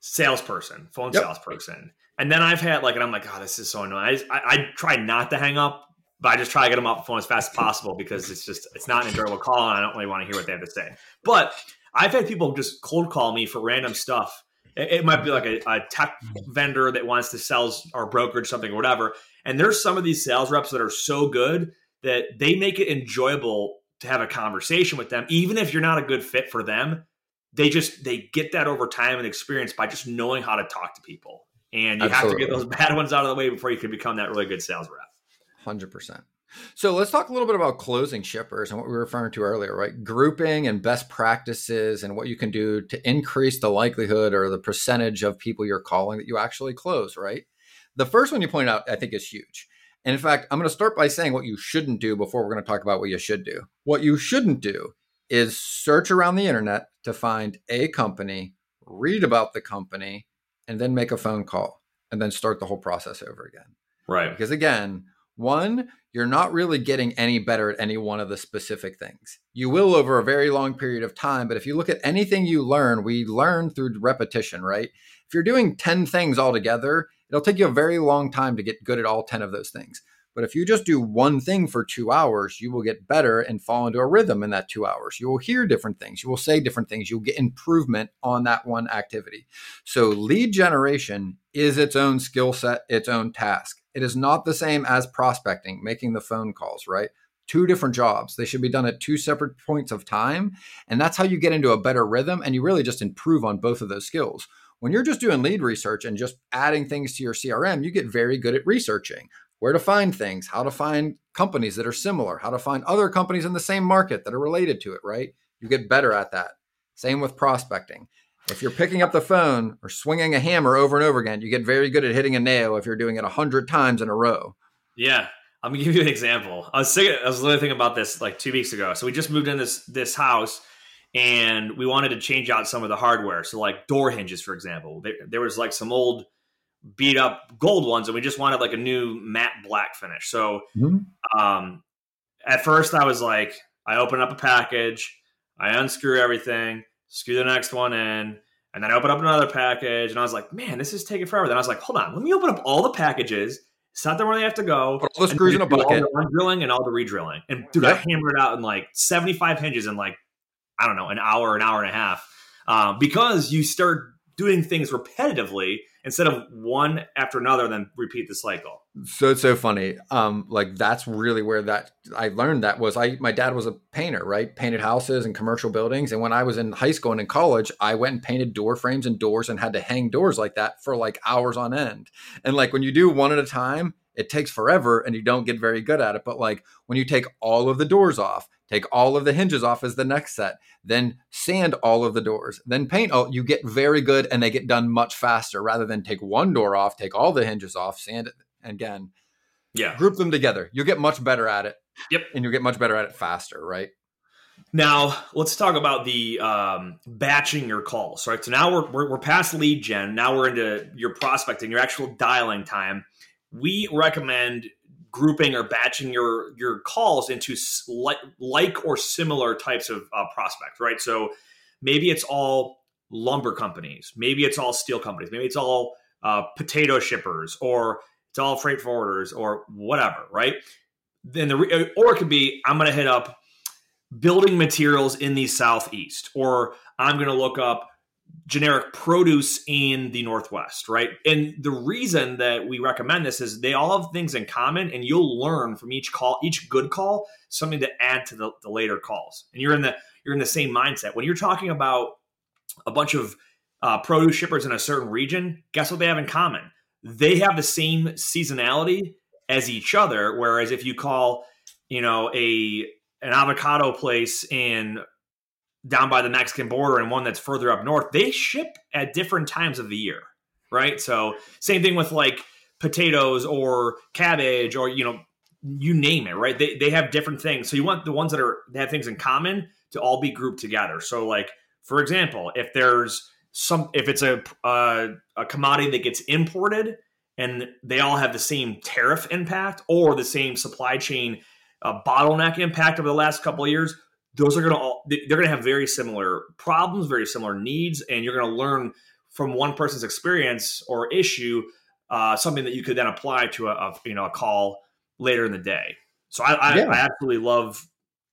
salesperson, phone yep. salesperson. And then I've had like, and I'm like, oh, this is so annoying. I, just, I, I, try not to hang up, but I just try to get them off the phone as fast as possible because it's just, it's not an enjoyable call and I don't really want to hear what they have to say. But I've had people just cold call me for random stuff. It, it might be like a, a, tech vendor that wants to sell our brokerage something or whatever. And there's some of these sales reps that are so good that they make it enjoyable to have a conversation with them, even if you're not a good fit for them they just they get that over time and experience by just knowing how to talk to people. And you Absolutely. have to get those *laughs* bad ones out of the way before you can become that really good sales rep. Hundred percent. So let's talk a little bit about closing shippers and what we were referring to earlier, right? Grouping and best practices and what you can do to increase the likelihood or the percentage of people you're calling that you actually close, right? The first one you pointed out, I think, is huge. And in fact, I'm going to start by saying what you shouldn't do before we're going to talk about what you should do. What you shouldn't do is search around the internet to find a company, read about the company, and then make a phone call and then start the whole process over again. Right. Because again, one, you're not really getting any better at any one of the specific things. You will over a very long period of time, but if you look at anything you learn, we learn through repetition, right? If you're doing 10 things all together, it'll take you a very long time to get good at all 10 of those things. But if you just do one thing for two hours, you will get better and fall into a rhythm in that two hours. You will hear different things. You will say different things. You'll get improvement on that one activity. So, lead generation is its own skill set, its own task. It is not the same as prospecting, making the phone calls, right? Two different jobs. They should be done at two separate points of time. And that's how you get into a better rhythm and you really just improve on both of those skills. When you're just doing lead research and just adding things to your CRM, you get very good at researching where to find things, how to find companies that are similar, how to find other companies in the same market that are related to it, right? You get better at that. Same with prospecting. If you're picking up the phone or swinging a hammer over and over again, you get very good at hitting a nail if you're doing it a hundred times in a row. Yeah, I'm gonna give you an example. I was thinking, I was literally thinking about this like two weeks ago. So we just moved in this this house, and we wanted to change out some of the hardware. So like door hinges, for example, there, there was like some old beat up gold ones, and we just wanted like a new matte black finish. So, mm-hmm. um, at first, I was like, I open up a package, I unscrew everything, screw the next one in, and then I open up another package, and I was like, man, this is taking forever. Then I was like, hold on, let me open up all the packages. Set them where they have to go. Put all the screws in a bucket. All the drilling and all the redrilling. And dude, yep. I hammered out in like 75 hinges in like, I don't know, an hour, an hour and a half. Um, because you start doing things repetitively instead of one after another, then repeat the cycle. So it's so funny. Um, like that's really where that I learned that was I my dad was a painter, right? Painted houses and commercial buildings. And when I was in high school and in college, I went and painted door frames and doors and had to hang doors like that for like hours on end. And like when you do one at a time, it takes forever and you don't get very good at it. But like when you take all of the doors off, take all of the hinges off as the next set, then sand all of the doors, then paint. Oh, you get very good and they get done much faster rather than take one door off, take all the hinges off, sand it again. Yeah. Group them together. You'll get much better at it. Yep. And you'll get much better at it faster, right? Now let's talk about the um, batching your calls. Right. So now we're, we're, we're past lead gen. Now we're into your prospecting, your actual dialing time we recommend grouping or batching your your calls into like, like or similar types of uh, prospect, right? So maybe it's all lumber companies, maybe it's all steel companies, maybe it's all uh, potato shippers, or it's all freight forwarders, or whatever, right? Then the or it could be I'm going to hit up building materials in the southeast, or I'm going to look up generic produce in the Northwest, right? And the reason that we recommend this is they all have things in common, and you'll learn from each call, each good call, something to add to the, the later calls. And you're in the you're in the same mindset when you're talking about a bunch of uh, produce shippers in a certain region. Guess what they have in common? They have the same seasonality as each other. Whereas if you call, you know, a an avocado place in down by the Mexican border and one that's further up north, they ship at different times of the year, right? So same thing with like potatoes or cabbage or you know you name it, right? They they have different things. So you want the ones that are have things in common to all be grouped together. So like for example, if there's some if it's a a commodity that gets imported and they all have the same tariff impact or the same supply chain uh, bottleneck impact over the last couple of years, those are going to all they're going to have very similar problems very similar needs and you're going to learn from one person's experience or issue uh, something that you could then apply to a, a, you know a call later in the day. So i I, yeah. I absolutely love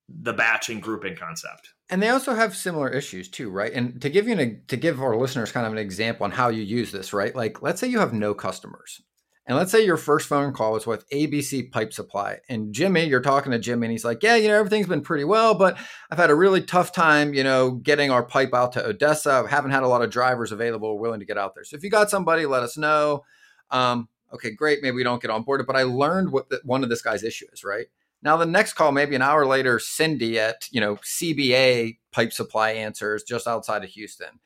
the batching grouping concept. And they also have similar issues too right? And to give you an, to give our listeners kind of an example on how you use this right? Like let's say you have no customers and let's say your first phone call is with ABC Pipe Supply. And Jimmy, you're talking to Jimmy, and he's like, Yeah, you know, everything's been pretty well, but I've had a really tough time, you know, getting our pipe out to Odessa. I haven't had a lot of drivers available willing to get out there. So if you got somebody, let us know. Um, okay, great. Maybe we don't get on board. But I learned what the, one of this guy's issue is, right? Now, the next call, maybe an hour later, Cindy at, you know, CBA Pipe Supply answers just outside of Houston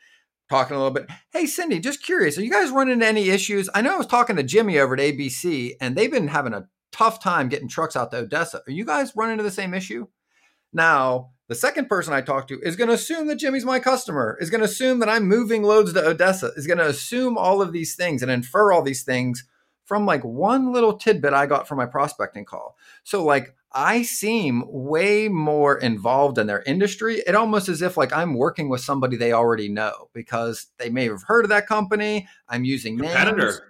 talking a little bit. Hey, Cindy, just curious, are you guys running into any issues? I know I was talking to Jimmy over at ABC, and they've been having a tough time getting trucks out to Odessa. Are you guys running into the same issue? Now, the second person I talk to is going to assume that Jimmy's my customer, is going to assume that I'm moving loads to Odessa, is going to assume all of these things and infer all these things from like one little tidbit I got from my prospecting call. So, like, I seem way more involved in their industry. It almost as if like I'm working with somebody they already know because they may have heard of that company. I'm using competitor. names.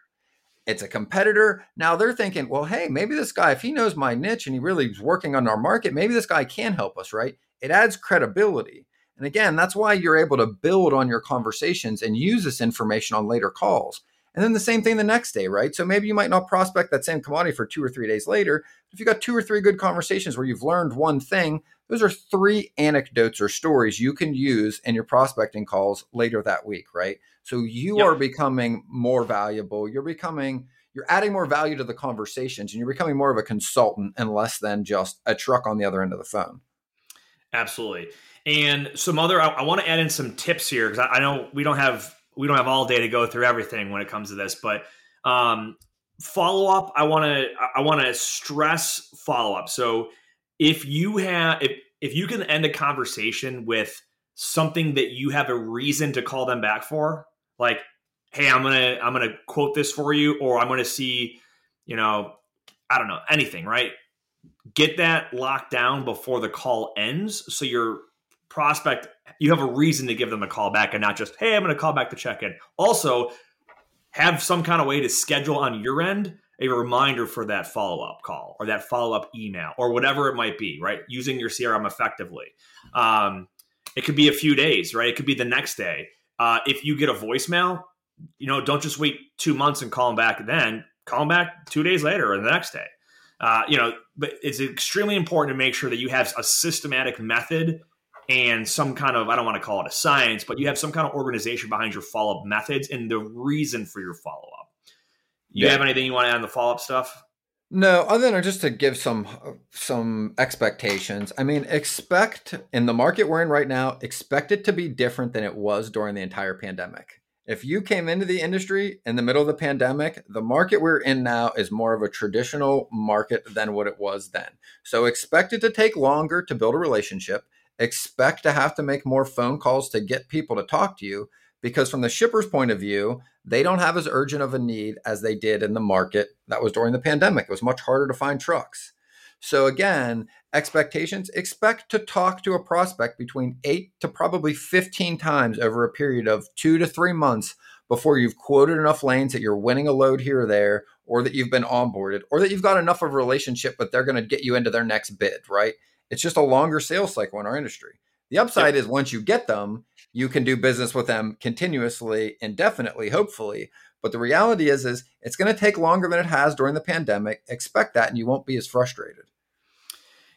It's a competitor. Now they're thinking, well, hey, maybe this guy, if he knows my niche and he really is working on our market, maybe this guy can help us, right? It adds credibility. And again, that's why you're able to build on your conversations and use this information on later calls. And then the same thing the next day, right? So maybe you might not prospect that same commodity for two or three days later. If you got two or three good conversations where you've learned one thing, those are three anecdotes or stories you can use in your prospecting calls later that week, right? So you yep. are becoming more valuable. You're becoming you're adding more value to the conversations and you're becoming more of a consultant and less than just a truck on the other end of the phone. Absolutely. And some other, I, I want to add in some tips here because I, I know we don't have we don't have all day to go through everything when it comes to this, but um, follow up. I want to I want to stress follow up. So if you have if if you can end a conversation with something that you have a reason to call them back for, like, hey, I'm gonna I'm gonna quote this for you, or I'm gonna see, you know, I don't know anything, right? Get that locked down before the call ends, so your prospect you have a reason to give them a call back and not just, hey, I'm going to call back to check in. Also, have some kind of way to schedule on your end a reminder for that follow up call or that follow up email or whatever it might be, right? Using your CRM effectively. Um, it could be a few days, right? It could be the next day. Uh, if you get a voicemail, you know, don't just wait two months and call them back then. Call them back two days later or the next day. Uh, you know, but it's extremely important to make sure that you have a systematic method and some kind of I don't want to call it a science, but you have some kind of organization behind your follow up methods and the reason for your follow up. You yeah. have anything you want to add on the follow up stuff? No, other than just to give some some expectations. I mean, expect in the market we're in right now, expect it to be different than it was during the entire pandemic. If you came into the industry in the middle of the pandemic, the market we're in now is more of a traditional market than what it was then. So expect it to take longer to build a relationship expect to have to make more phone calls to get people to talk to you because from the shipper's point of view they don't have as urgent of a need as they did in the market that was during the pandemic. It was much harder to find trucks. So again expectations expect to talk to a prospect between 8 to probably 15 times over a period of 2 to 3 months before you've quoted enough lanes that you're winning a load here or there or that you've been onboarded or that you've got enough of a relationship but they're going to get you into their next bid right it's just a longer sales cycle in our industry. The upside yep. is once you get them, you can do business with them continuously, indefinitely, hopefully. But the reality is, is it's going to take longer than it has during the pandemic. Expect that, and you won't be as frustrated.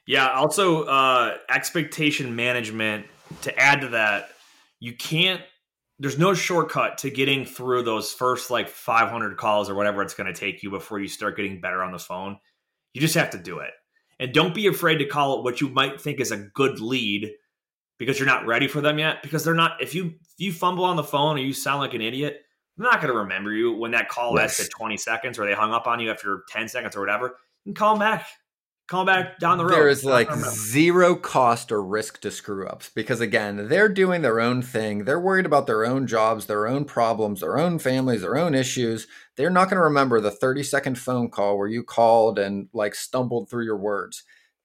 Yeah. Also, uh, expectation management. To add to that, you can't. There's no shortcut to getting through those first like 500 calls or whatever it's going to take you before you start getting better on the phone. You just have to do it. And don't be afraid to call it what you might think is a good lead because you're not ready for them yet. Because they're not. If you if you fumble on the phone or you sound like an idiot, they're not going to remember you when that call yes. lasted 20 seconds or they hung up on you after 10 seconds or whatever. You can call them back call back down the road. There is like zero cost or risk to screw ups because again, they're doing their own thing. They're worried about their own jobs, their own problems, their own families, their own issues. They're not going to remember the 30 second phone call where you called and like stumbled through your words.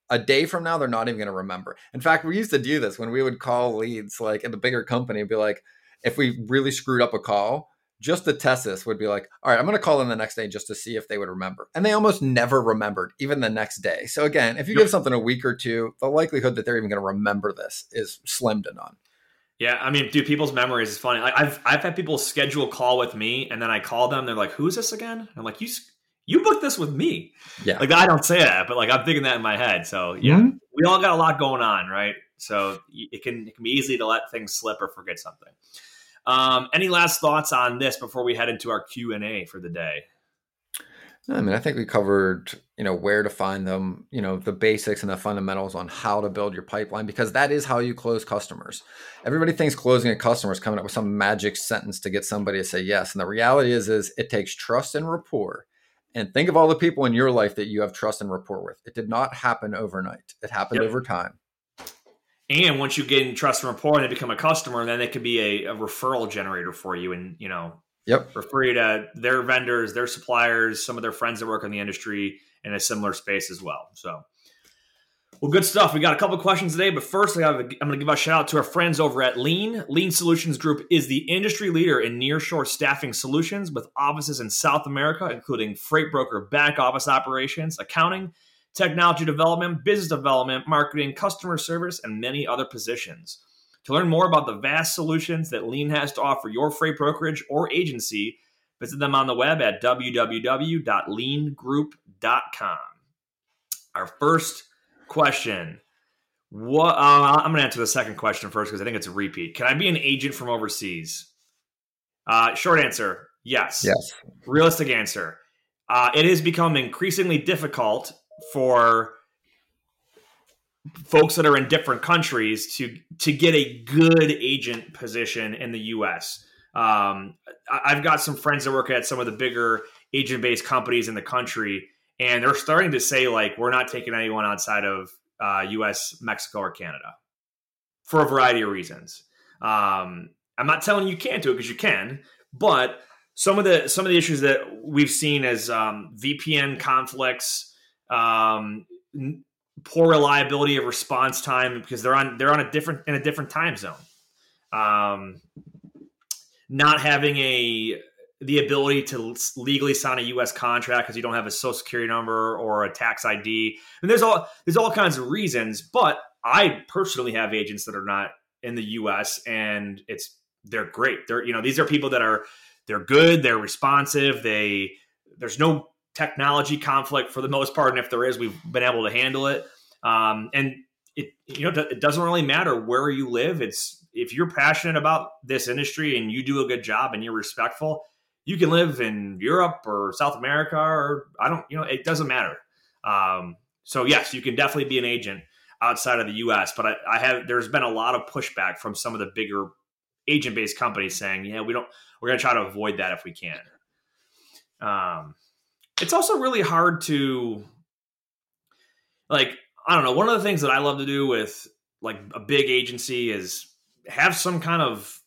A day from now, they're not even going to remember. In fact, we used to do this when we would call leads like at the bigger company, and be like, if we really screwed up a call, just to test this would be like, all right, I'm going to call them the next day just to see if they would remember. And they almost never remembered, even the next day. So again, if you yep. give something a week or two, the likelihood that they're even going to remember this is slim to none. Yeah, I mean, dude, people's memories is funny. Like, I've I've had people schedule a call with me, and then I call them. They're like, "Who's this again?" I'm like, "You you booked this with me." Yeah, like I don't say that, but like I'm thinking that in my head. So yeah, mm-hmm. we all got a lot going on, right? So it can it can be easy to let things slip or forget something. Um, any last thoughts on this before we head into our Q and A for the day? I mean, I think we covered, you know, where to find them, you know, the basics and the fundamentals on how to build your pipeline because that is how you close customers. Everybody thinks closing a customer is coming up with some magic sentence to get somebody to say yes, and the reality is, is it takes trust and rapport, And think of all the people in your life that you have trust and rapport with. It did not happen overnight. It happened yep. over time. And once you gain trust and rapport and they become a customer, then they could be a, a referral generator for you and, you know, Yep. Refer you to their vendors, their suppliers, some of their friends that work in the industry in a similar space as well. So, well, good stuff. We got a couple questions today, but first, I am going to give a shout out to our friends over at Lean. Lean Solutions Group is the industry leader in nearshore staffing solutions with offices in South America, including freight broker back office operations, accounting, technology development, business development, marketing, customer service, and many other positions. To learn more about the vast solutions that Lean has to offer your freight brokerage or agency, visit them on the web at www.leangroup.com. Our first question. What uh, I'm going to answer the second question first because I think it's a repeat. Can I be an agent from overseas? Uh, short answer: Yes. Yes. Realistic answer: uh, It has become increasingly difficult for folks that are in different countries to to get a good agent position in the U.S. Um, I've got some friends that work at some of the bigger agent based companies in the country, and they're starting to say like we're not taking anyone outside of uh, U.S., Mexico, or Canada for a variety of reasons. Um, I'm not telling you can't do it because you can, but some of the some of the issues that we've seen as um, VPN conflicts, um, poor reliability of response time because they're on they're on a different in a different time zone. Um, not having a the ability to legally sign a U.S. contract because you don't have a social security number or a tax ID, and there's all there's all kinds of reasons. But I personally have agents that are not in the U.S. and it's they're great. They're you know these are people that are they're good, they're responsive, they there's no technology conflict for the most part, and if there is, we've been able to handle it. Um, and it you know it doesn't really matter where you live. It's if you're passionate about this industry and you do a good job and you're respectful, you can live in Europe or South America or I don't you know it doesn't matter. Um, so yes, you can definitely be an agent outside of the U.S. But I, I have there's been a lot of pushback from some of the bigger agent based companies saying, yeah, we don't we're going to try to avoid that if we can. Um, it's also really hard to like I don't know. One of the things that I love to do with like a big agency is have some kind of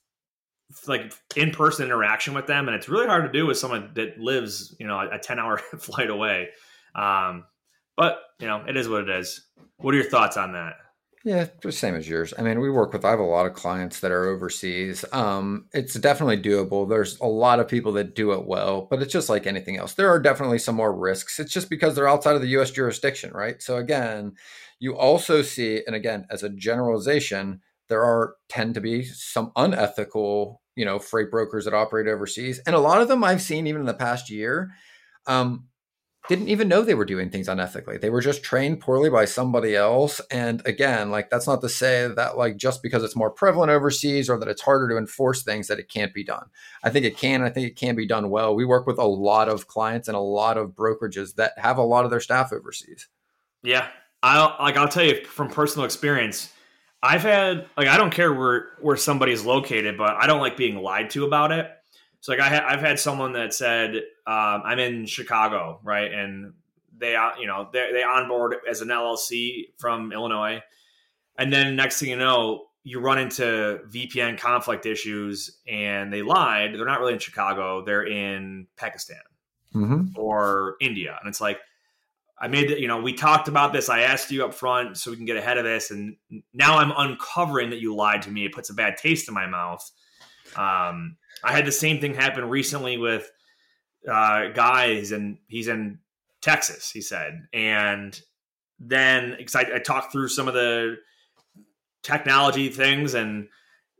like in person interaction with them, and it's really hard to do with someone that lives you know a ten hour *laughs* flight away. Um, but you know, it is what it is. What are your thoughts on that? Yeah, the same as yours. I mean, we work with, I have a lot of clients that are overseas. Um, it's definitely doable. There's a lot of people that do it well, but it's just like anything else. There are definitely some more risks. It's just because they're outside of the US jurisdiction, right? So, again, you also see, and again, as a generalization, there are tend to be some unethical, you know, freight brokers that operate overseas. And a lot of them I've seen even in the past year. Um, didn't even know they were doing things unethically. They were just trained poorly by somebody else. And again, like that's not to say that like just because it's more prevalent overseas or that it's harder to enforce things that it can't be done. I think it can. I think it can be done well. We work with a lot of clients and a lot of brokerages that have a lot of their staff overseas. Yeah. I'll like I'll tell you from personal experience, I've had like I don't care where where somebody's located, but I don't like being lied to about it. So like I ha- I've had someone that said um, I'm in Chicago, right, and they uh, you know they they onboard as an LLC from Illinois, and then next thing you know you run into VPN conflict issues, and they lied. They're not really in Chicago. They're in Pakistan mm-hmm. or India, and it's like. I made the, you know, we talked about this. I asked you up front so we can get ahead of this. And now I'm uncovering that you lied to me. It puts a bad taste in my mouth. Um, I had the same thing happen recently with uh, guys, and he's in Texas. He said, and then because I, I talked through some of the technology things, and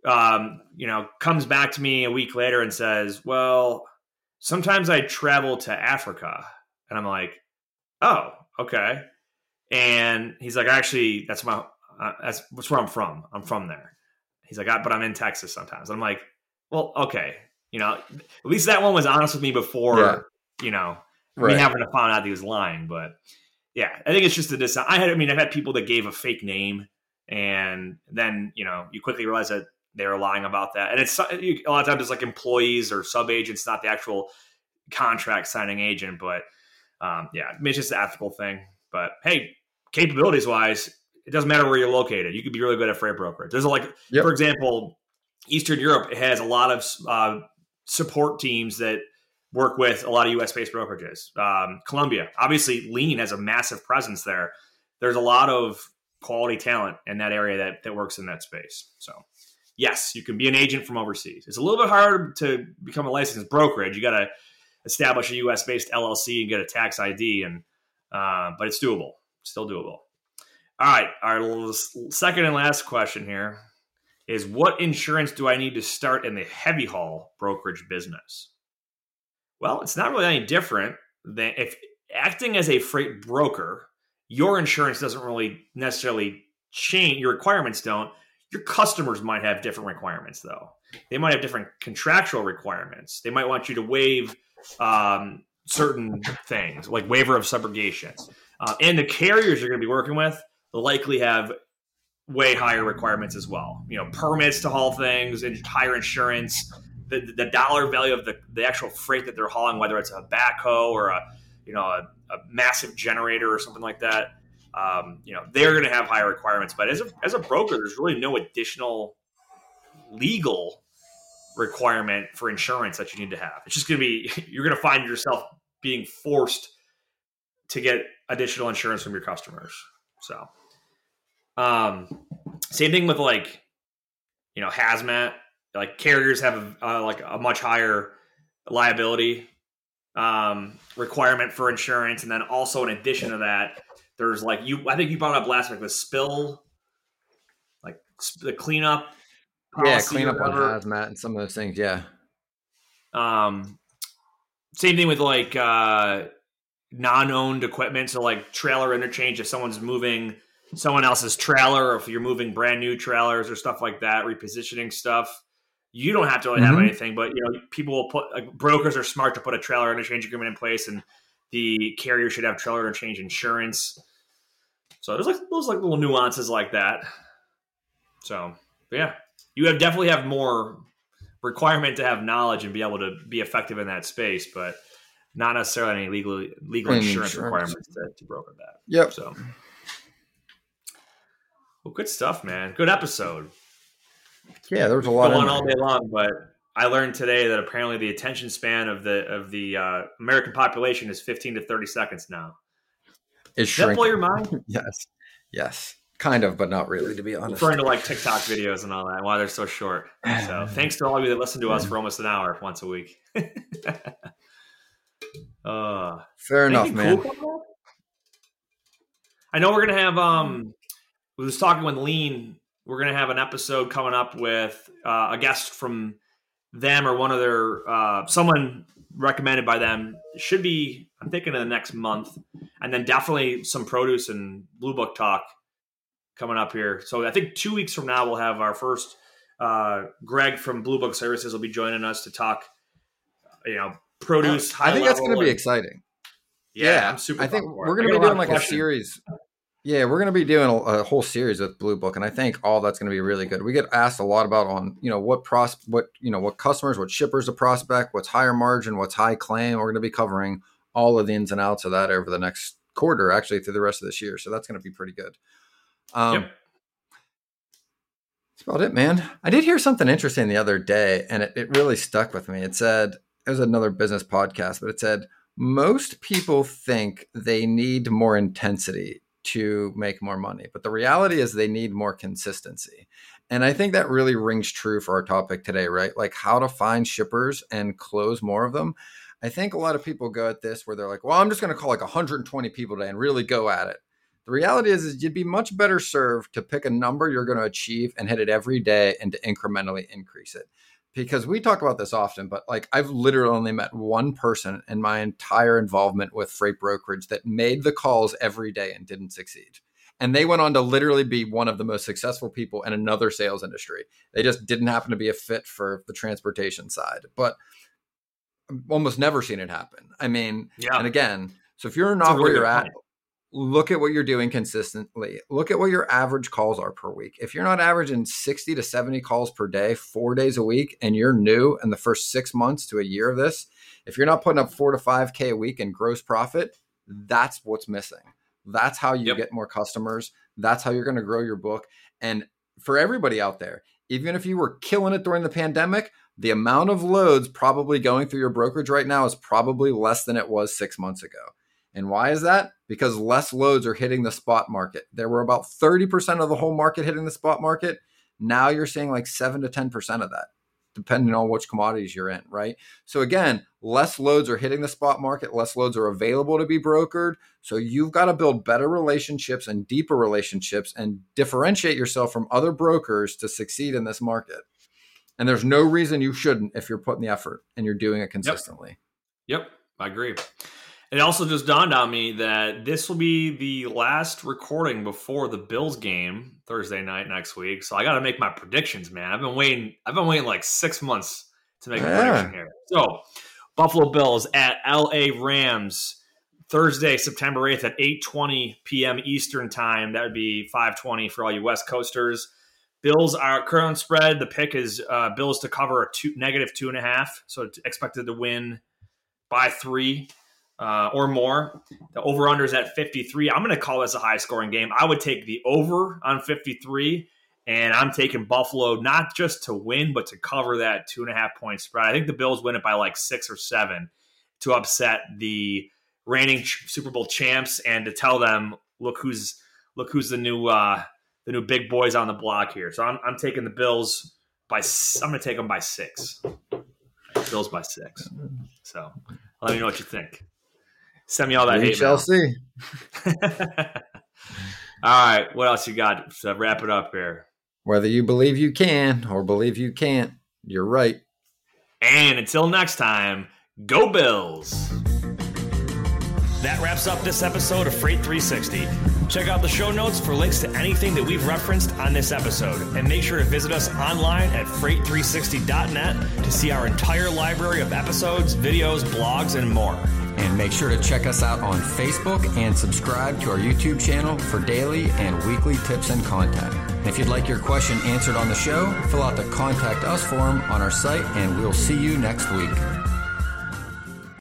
um, you know, comes back to me a week later and says, "Well, sometimes I travel to Africa," and I'm like, "Oh, okay." And he's like, "Actually, that's my uh, that's, that's where I'm from. I'm from there." He's like, "But I'm in Texas sometimes." I'm like, well, okay, you know, at least that one was honest with me before, yeah. you know, right. me having to find out he was lying. But yeah, I think it's just a dis. I had, I mean, I've had people that gave a fake name, and then you know, you quickly realize that they were lying about that. And it's a lot of times it's like employees or sub agents, not the actual contract signing agent. But um, yeah, I mean, it's just an ethical thing. But hey, capabilities wise, it doesn't matter where you're located. You could be really good at freight brokerage. There's a, like, yep. for example, Eastern Europe has a lot of uh, support teams that work with a lot of US based brokerages. Um, Colombia, obviously, Lean has a massive presence there. There's a lot of quality talent in that area that, that works in that space. So, yes, you can be an agent from overseas. It's a little bit harder to become a licensed brokerage. You got to establish a US based LLC and get a tax ID, and uh, but it's doable, still doable. All right, our second and last question here is what insurance do I need to start in the heavy haul brokerage business? Well, it's not really any different than if acting as a freight broker, your insurance doesn't really necessarily change, your requirements don't. Your customers might have different requirements, though. They might have different contractual requirements. They might want you to waive um, certain things, like waiver of subrogation. Uh, and the carriers you're going to be working with likely have way higher requirements as well. You know, permits to haul things and higher insurance, the, the dollar value of the, the actual freight that they're hauling, whether it's a backhoe or a you know a, a massive generator or something like that. Um, you know, they're going to have higher requirements. But as a as a broker, there's really no additional legal requirement for insurance that you need to have. It's just going to be *laughs* you're going to find yourself being forced to get additional insurance from your customers. So, um, same thing with like, you know, hazmat. Like carriers have uh, like a much higher liability um, requirement for insurance, and then also in addition to that, there's like you. I think you brought up last week the spill, like the cleanup yeah, cleanup on hazmat and some of those things. Yeah. Um, same thing with like uh, non-owned equipment. So like trailer interchange. If someone's moving someone else's trailer, or if you're moving brand new trailers or stuff like that, repositioning stuff, you don't have to really mm-hmm. have anything. But you know, people will put like, brokers are smart to put a trailer interchange agreement in place, and the carrier should have trailer interchange insurance. So there's like those like little nuances like that. So yeah, you have definitely have more requirement to have knowledge and be able to be effective in that space, but not necessarily any legal legal insurance, insurance, requirements to, to broker that. Yep. So, well, good stuff, man. Good episode. Yeah, there was a lot. Go on all day long, but I learned today that apparently the attention span of the of the uh, American population is 15 to 30 seconds now. Is that blow your mind? *laughs* yes. Yes. Kind of, but not really, to be honest. Referring to like TikTok videos and all that, why they're so short. So *sighs* thanks to all of you that listen to us for almost an hour once a week. *laughs* uh, Fair enough, man. Cool I know we're gonna have um we was talking with Lean, we're gonna have an episode coming up with uh, a guest from them or one of their uh, someone recommended by them. It should be I'm thinking in the next month, and then definitely some produce and blue book talk coming up here. So I think two weeks from now we'll have our first. Uh, Greg from Blue Book Services will be joining us to talk. You know, produce. I think that's going to be exciting. Yeah, yeah, I'm super. I think we're going to be doing like questions. a series. Yeah, we're going to be doing a, a, whole series with Blue Book, and I think all that's going to be really good. We get asked a lot about on you know what pros what you know what customers, what shippers to prospect, what's higher margin, what's high claim. We're going to be covering all of the ins and outs of that over the next quarter, actually through the rest of this year. So that's going to be pretty good. Um, yep. That's about it, man. I did hear something interesting the other day, and it, it really stuck with me. It said, it was another business podcast, but it said, most people think they need more intensity to make more money, but the reality is they need more consistency. And I think that really rings true for our topic today, right? Like how to find shippers and close more of them. I think a lot of people go at this where they're like, well, I'm just going to call like 120 people today and really go at it. The reality is, is you'd be much better served to pick a number you're going to achieve and hit it every day and to incrementally increase it. Because we talk about this often, but like I've literally only met one person in my entire involvement with freight brokerage that made the calls every day and didn't succeed. And they went on to literally be one of the most successful people in another sales industry. They just didn't happen to be a fit for the transportation side. But I've almost never seen it happen. I mean, yeah. and again, so if you're not really where you're at, look at what you're doing consistently. Look at what your average calls are per week. If you're not averaging 60 to 70 calls per day, four days a week, and you're new in the first six months to a year of this, if you're not putting up four to 5K a week in gross profit, That's what's missing. That's how you yep. get more customers. That's how you're going to grow your book. And for everybody out there, even if you were killing it during the pandemic, the amount of loads probably going through your brokerage right now is probably less than it was six months ago. And why is that? Because less loads are hitting the spot market. There were about 30% of the whole market hitting the spot market. Now you're seeing like 7 to 10% of that, depending on which commodities you're in, right? So again, less loads are hitting the spot market, less loads are available to be brokered. So you've got to build better relationships and deeper relationships and differentiate yourself from other brokers to succeed in this market. And there's no reason you shouldn't if you're putting the effort and you're doing it consistently. Yep, yep I agree. It also just dawned on me that this will be the last recording before the Bills game Thursday night next week. So I got to make my predictions, man. I've been waiting. I've been waiting like six months to make a yeah. prediction here. So Buffalo Bills at LA Rams Thursday, September 8th at 8:20 p.m. Eastern time. That would be 5:20 for all you West Coasters. Bills are current spread. The pick is uh, Bills to cover a two, negative two and a half, so expected to win by three uh, or more. The over under is at 53. I'm going to call this a high scoring game. I would take the over on 53, and I'm taking Buffalo not just to win, but to cover that two and a half point spread. I think the Bills win it by like six or seven to upset the reigning Super Bowl champs and to tell them, look who's look who's the new uh, the new big boys on the block here. So I'm, I'm taking the Bills by. I'm going to take them by six. Bills by six. So let me know what you think. Send me all that we hate. Shall see. *laughs* all right, what else you got to wrap it up here? Whether you believe you can or believe you can't, you're right. And until next time, go Bills. That wraps up this episode of Freight 360. Check out the show notes for links to anything that we've referenced on this episode. And make sure to visit us online at freight360.net to see our entire library of episodes, videos, blogs, and more. And make sure to check us out on Facebook and subscribe to our YouTube channel for daily and weekly tips and content. If you'd like your question answered on the show, fill out the Contact Us form on our site, and we'll see you next week.